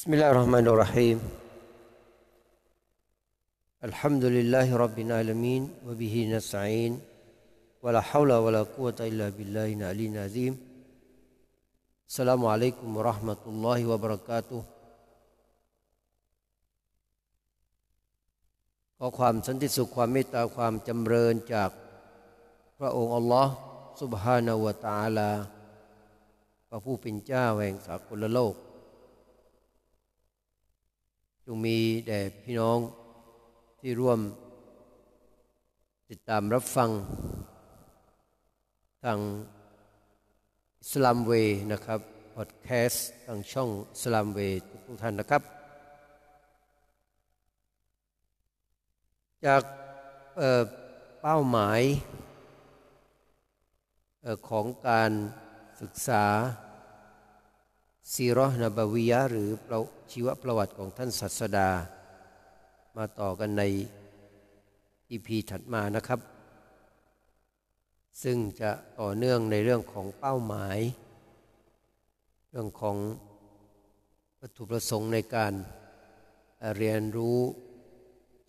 بسم الله الرحمن الرحيم الحمد لله رب العالمين وبه نستعين ولا حول ولا قوة إلا بالله العلي العظيم السلام عليكم ورحمة الله وبركاته ขอความสันติสุขความเมตตาความจำเริญจากพระองค์อัลลอฮ์ سبحانه และ تعالى พระผู้เป็นเจ้าแห่งสากลโลก จ งมีแด่พี่น้องที่ร่วม ติดตามรับฟัง ทางอิสลามเวนะครับพอดแคสต์ทางช่องอิสลามเวทุกท่านนะครับ จากเเป้าหมายออของการศึกษา ซีรอห์นบวิยะหรือชีวประวัติของท่านศาสดา มาต่อกันในอีพีถัดมานะครับ ซึ่งจะต่อเนื่องในเรื่องของเป้าหมาย เรื่องของวัตถุประสงค์ในการเรียนรู้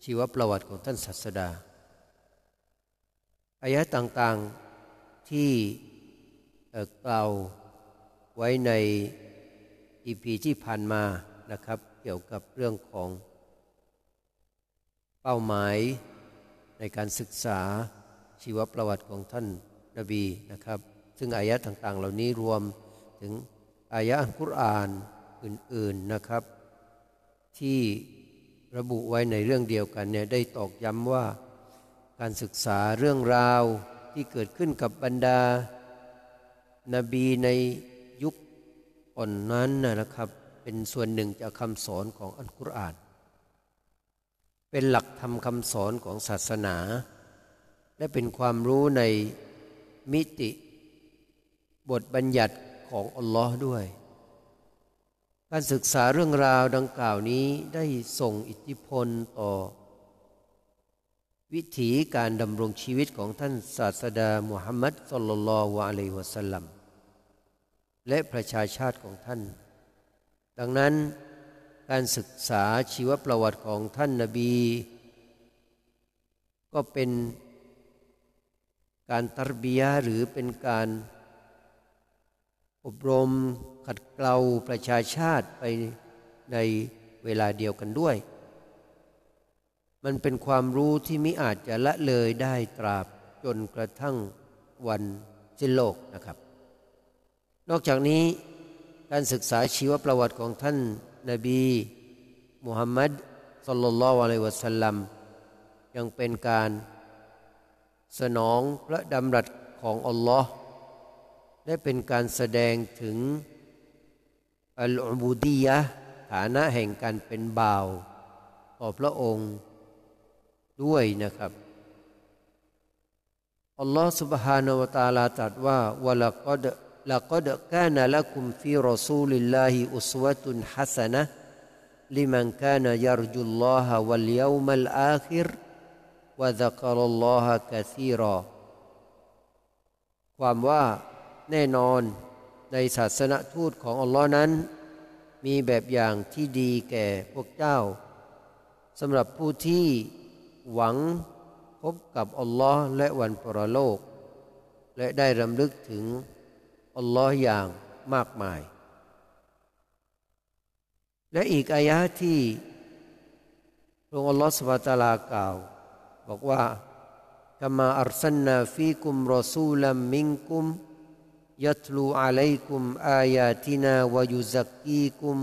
ชีวประวัติของท่านศาสดาอายะต่างๆที่กล่าวไว้ใน อีพีที่ผ่านมานะครับ เกี่ยวกับเรื่องของเป้าหมายในการศึกษาชีวประวัติของท่านนบีนะครับ ซึ่งอายะต่างๆ เหล่านี้รวมถึงอายะอัลกุรอานอื่นๆนะครับ ที่ระบุไว้ในเรื่องเดียวกันเนี่ยได้ตอกย้ำว่าการศึกษาเรื่องราวที่เกิดขึ้นกับบรรดา นบีใน อ่อนนั้นนะครับ เป็นส่วนหนึ่งจากคำสอนของอัลกุรอาน เป็นหลักธรรมคำสอนของศาสนา และเป็นความรู้ในมิติบทบัญญัติของอัลลอฮ์ด้วย การศึกษาเรื่องราวดังกล่าวนี้ได้ส่งอิทธิพลต่อ วิถีการดำรงชีวิตของท่านศาสดามุฮัมมัดสุลลัลลอฮุอะลัยฮิวะสัลลัม และประชาชาติของท่าน ดังนั้นการศึกษาชีวประวัติของท่านนาบี ก็เป็นการตรบียหรือเป็นการอบรมขัดเกลาประชาชาติไปในเวลาเดียวกันด้วย มันเป็นความรู้ที่ไมิอาจจะละเลยได้ตราบจนกระทั่งวันสิ้นโลกนะครับ นอกจากนี้การศึกษาชีวประวัติของท่านนาบีมุฮัมมัดสุลลัลลอฮุอะลัยวะสัลลัมยังเป็นการสนองพระดำรัสของอัลลอฮ์และเป็นการแสดงถึงอัลอุบูดียะฐานะแห่งการเป็นบ่าวต่อพระองค์ด้วยนะครับ อัลลอฮ์ سبحانه และ تعالى ตรัสว่าวะละกอด لقد كان لكم في رسول الله أسوة حسنة لمن كان يرجو الله واليوم الآخر وذكر الله كثيرا ความว่าแน่นอนในศาสนทูตของอัลลอฮ์นั้น มีแบบอย่างที่ดีแก่พวกเจ้าสำหรับผู้ที่หวังพบกับอัลลอฮ์และวันปรโลก และได้รำลึกถึง อัลลอฮ์อย่างมากมาย และอีกอายะที่พระองค์อัลลอฮ์สุบะตาลากล่าว บอกว่ากามาอัลสันนาฟีกุมรอซูลัมมิงกุมยัตลูอะลัยกุมอายาตินาวยุซักกีกุม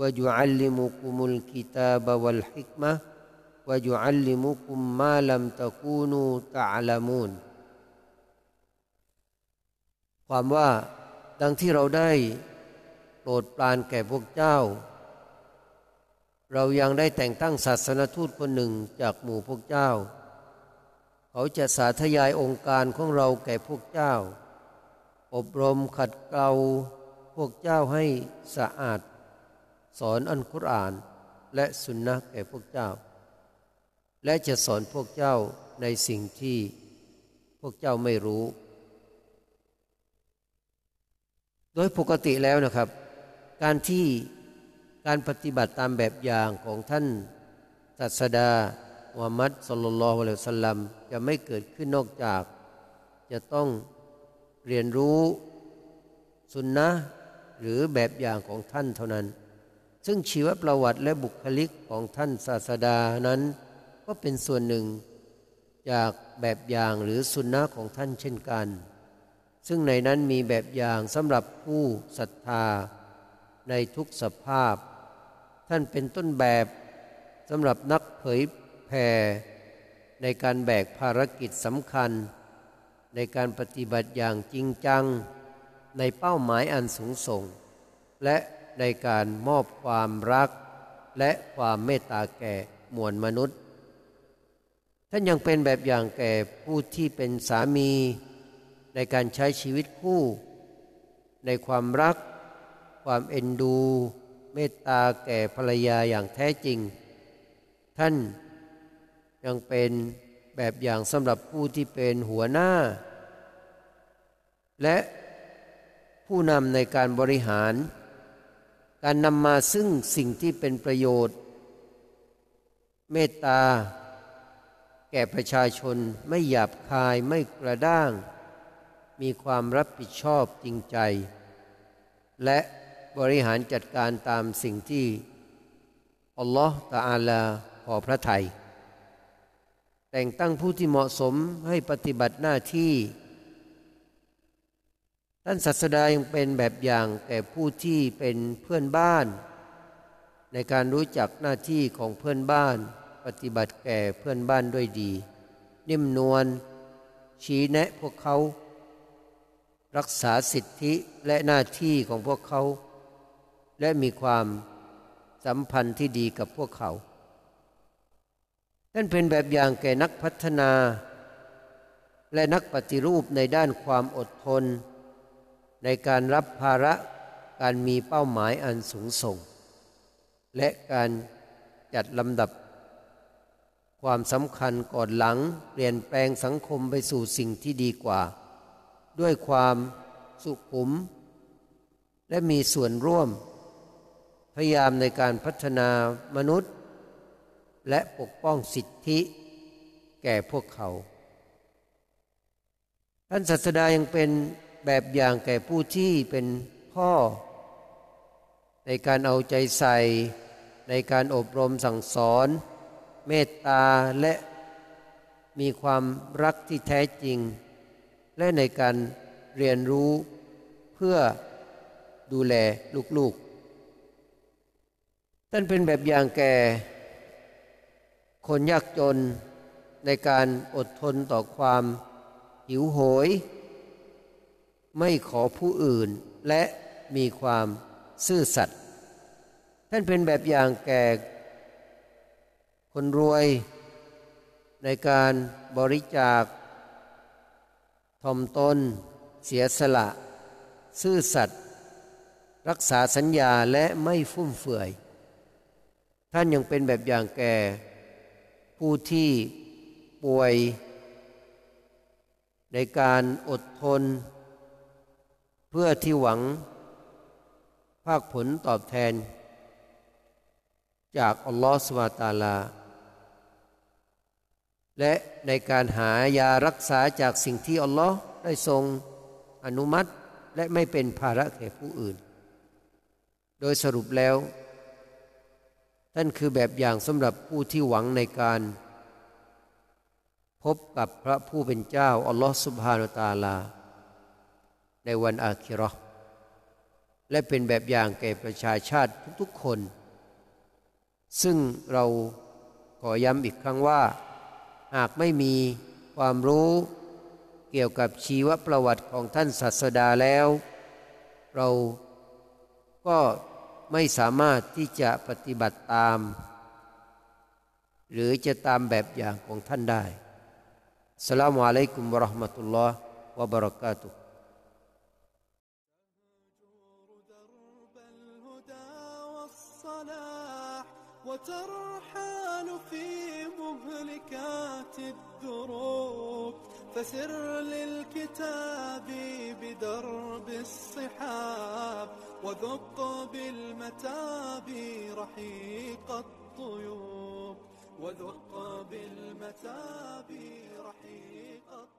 วยุอัลลิมุกุมุลกิตาบวัลฮิกมะวยุอัลลิมุกุมมาลัมตะกูนูตะอัลามูน ความว่าดังที่เราได้โปรดปรานแก่พวกเจ้า เรายังได้แต่งตั้งศาสนทูตคนหนึ่งจากหมู่พวกเจ้า เขาจะสาธยายองค์การของเราแก่พวกเจ้า อบรมขัดเกลาพวกเจ้าให้สะอาด สอนอันคุรอานและสุนนะแก่พวกเจ้า และจะสอนพวกเจ้าในสิ่งที่พวกเจ้าไม่รู้ โดยปกติแล้วนะครับ การที่การปฏิบัติตามแบบอย่างของท่านศาสดามุฮัมมัดสุลลัลลอฮุอะลัยฮิสลัมจะไม่เกิดขึ้นนอกจาก จะต้องเรียนรู้สุนนะหรือแบบอย่างของท่านเท่านั้น ซึ่งชีวประวัติและบุคลิกของท่านศาสดานั้น ก็เป็นส่วนหนึ่งจากแบบอย่างหรือสุนนะของท่านเช่นกัน ซึ่งในนั้นมีแบบอย่างสำหรับผู้ศรัทธาในทุกสภาพ ท่านเป็นต้นแบบสำหรับนักเผยแผ่ในการแบกภารกิจสำคัญ ในการปฏิบัติอย่างจริงจัง ในเป้าหมายอันสูงส่ง และในการมอบความรัก และความเมตตาแก่มวลมนุษย์ ท่านยังเป็นแบบอย่างแก่ผู้ที่เป็นสามี ในการใช้ชีวิตคู่ ในความรัก ความเอ็นดู เมตตาแก่ภรรยาอย่างแท้จริง ท่านยังเป็นแบบอย่างสำหรับผู้ที่เป็นหัวหน้า และผู้นำในการบริหาร การนำมาซึ่งสิ่งที่เป็นประโยชน์ เมตตา แก่ประชาชนไม่หยาบคายไม่กระด้าง มีความรับผิดชอบจริงใจ และบริหารจัดการตามสิ่งที่ อัลลอฮฺตาอาลาพอพระทัยแต่งตั้งผู้ที่เหมาะสมให้ปฏิบัติหน้าที่ ท่านศาสดายังเป็นแบบอย่างแก่ผู้ที่เป็นเพื่อนบ้าน ในการรู้จักหน้าที่ของเพื่อนบ้าน ปฏิบัติแก่เพื่อนบ้านด้วยดี นิ่มนวลชี้แนะพวกเขา รักษาสิทธิและหน้าที่ของพวกเขา และมีความสัมพันธ์ที่ดีกับพวกเขาท่านเป็นแบบอย่างแก่นักพัฒนา และนักปฏิรูปในด้านความอดทน ในการรับภาระการมีเป้าหมายอันสูงส่ง และการจัดลำดับ ความสำคัญก่อนหลังเปลี่ยนแปลงสังคมไปสู่สิ่งที่ดีกว่า ด้วยความสุขุม และมีส่วนร่วม พยายามในการพัฒนามนุษย์ และปกป้องสิทธิ แก่พวกเขา ท่านศาสดายังเป็นแบบอย่างแก่ผู้ที่เป็นพ่อ ในการเอาใจใส่ ในการอบรมสั่งสอน เมตตาและมีความรักที่แท้จริง และในการเรียนรู้เพื่อดูแลลูกๆ ท่านเป็นแบบอย่างแก่ คนยากจนในการอดทนต่อความหิวโหย ไม่ขอผู้อื่นและมีความซื่อสัตย์ท่านเป็นแบบอย่างแก่ คนรวย ในการบริจาค ทอมตน เสียสละ ซื่อสัตย์รักษาสัญญาและไม่ฟุ่มเฟือย ท่านยังเป็นแบบอย่างแก่ ผู้ที่ป่วย ในการอดทน เพื่อที่หวัง ภาคผลตอบแทน จากอัลลอฮฺสุบตาลา และในการหายารักษาจากสิ่งที่อัลลอฮ์ได้ทรงอนุมัติและไม่เป็นภาระแก่ผู้อื่น โดยสรุปแล้ว ท่านคือแบบอย่างสำหรับผู้ที่หวังในการ พบกับพระผู้เป็นเจ้าอัลลอฮ์สุบฮานุตาลา ในวันอาคิรอและเป็นแบบอย่างแก่ประชาชาติทุกๆคน ซึ่งเราขอย้ำอีกครั้งว่า หากไม่มีความรู้ เกี่ยวกับชีวประวัติของท่านศาสดาแล้ว เราก็ไม่สามารถที่จะปฏิบัติตาม หรือจะตามแบบอย่างของท่านได้สลามุอะลัยกุมวะราะห์มะตุลลอฮ์วะบะเราะกาตุฮ์ درب الهدى والصلاح وترحال في مهلكات الدروب فسر للكتاب بدرب الصحاب وذق بالمتاب رحيق الطيوب وذق بالمتاب رحيق الطيوب.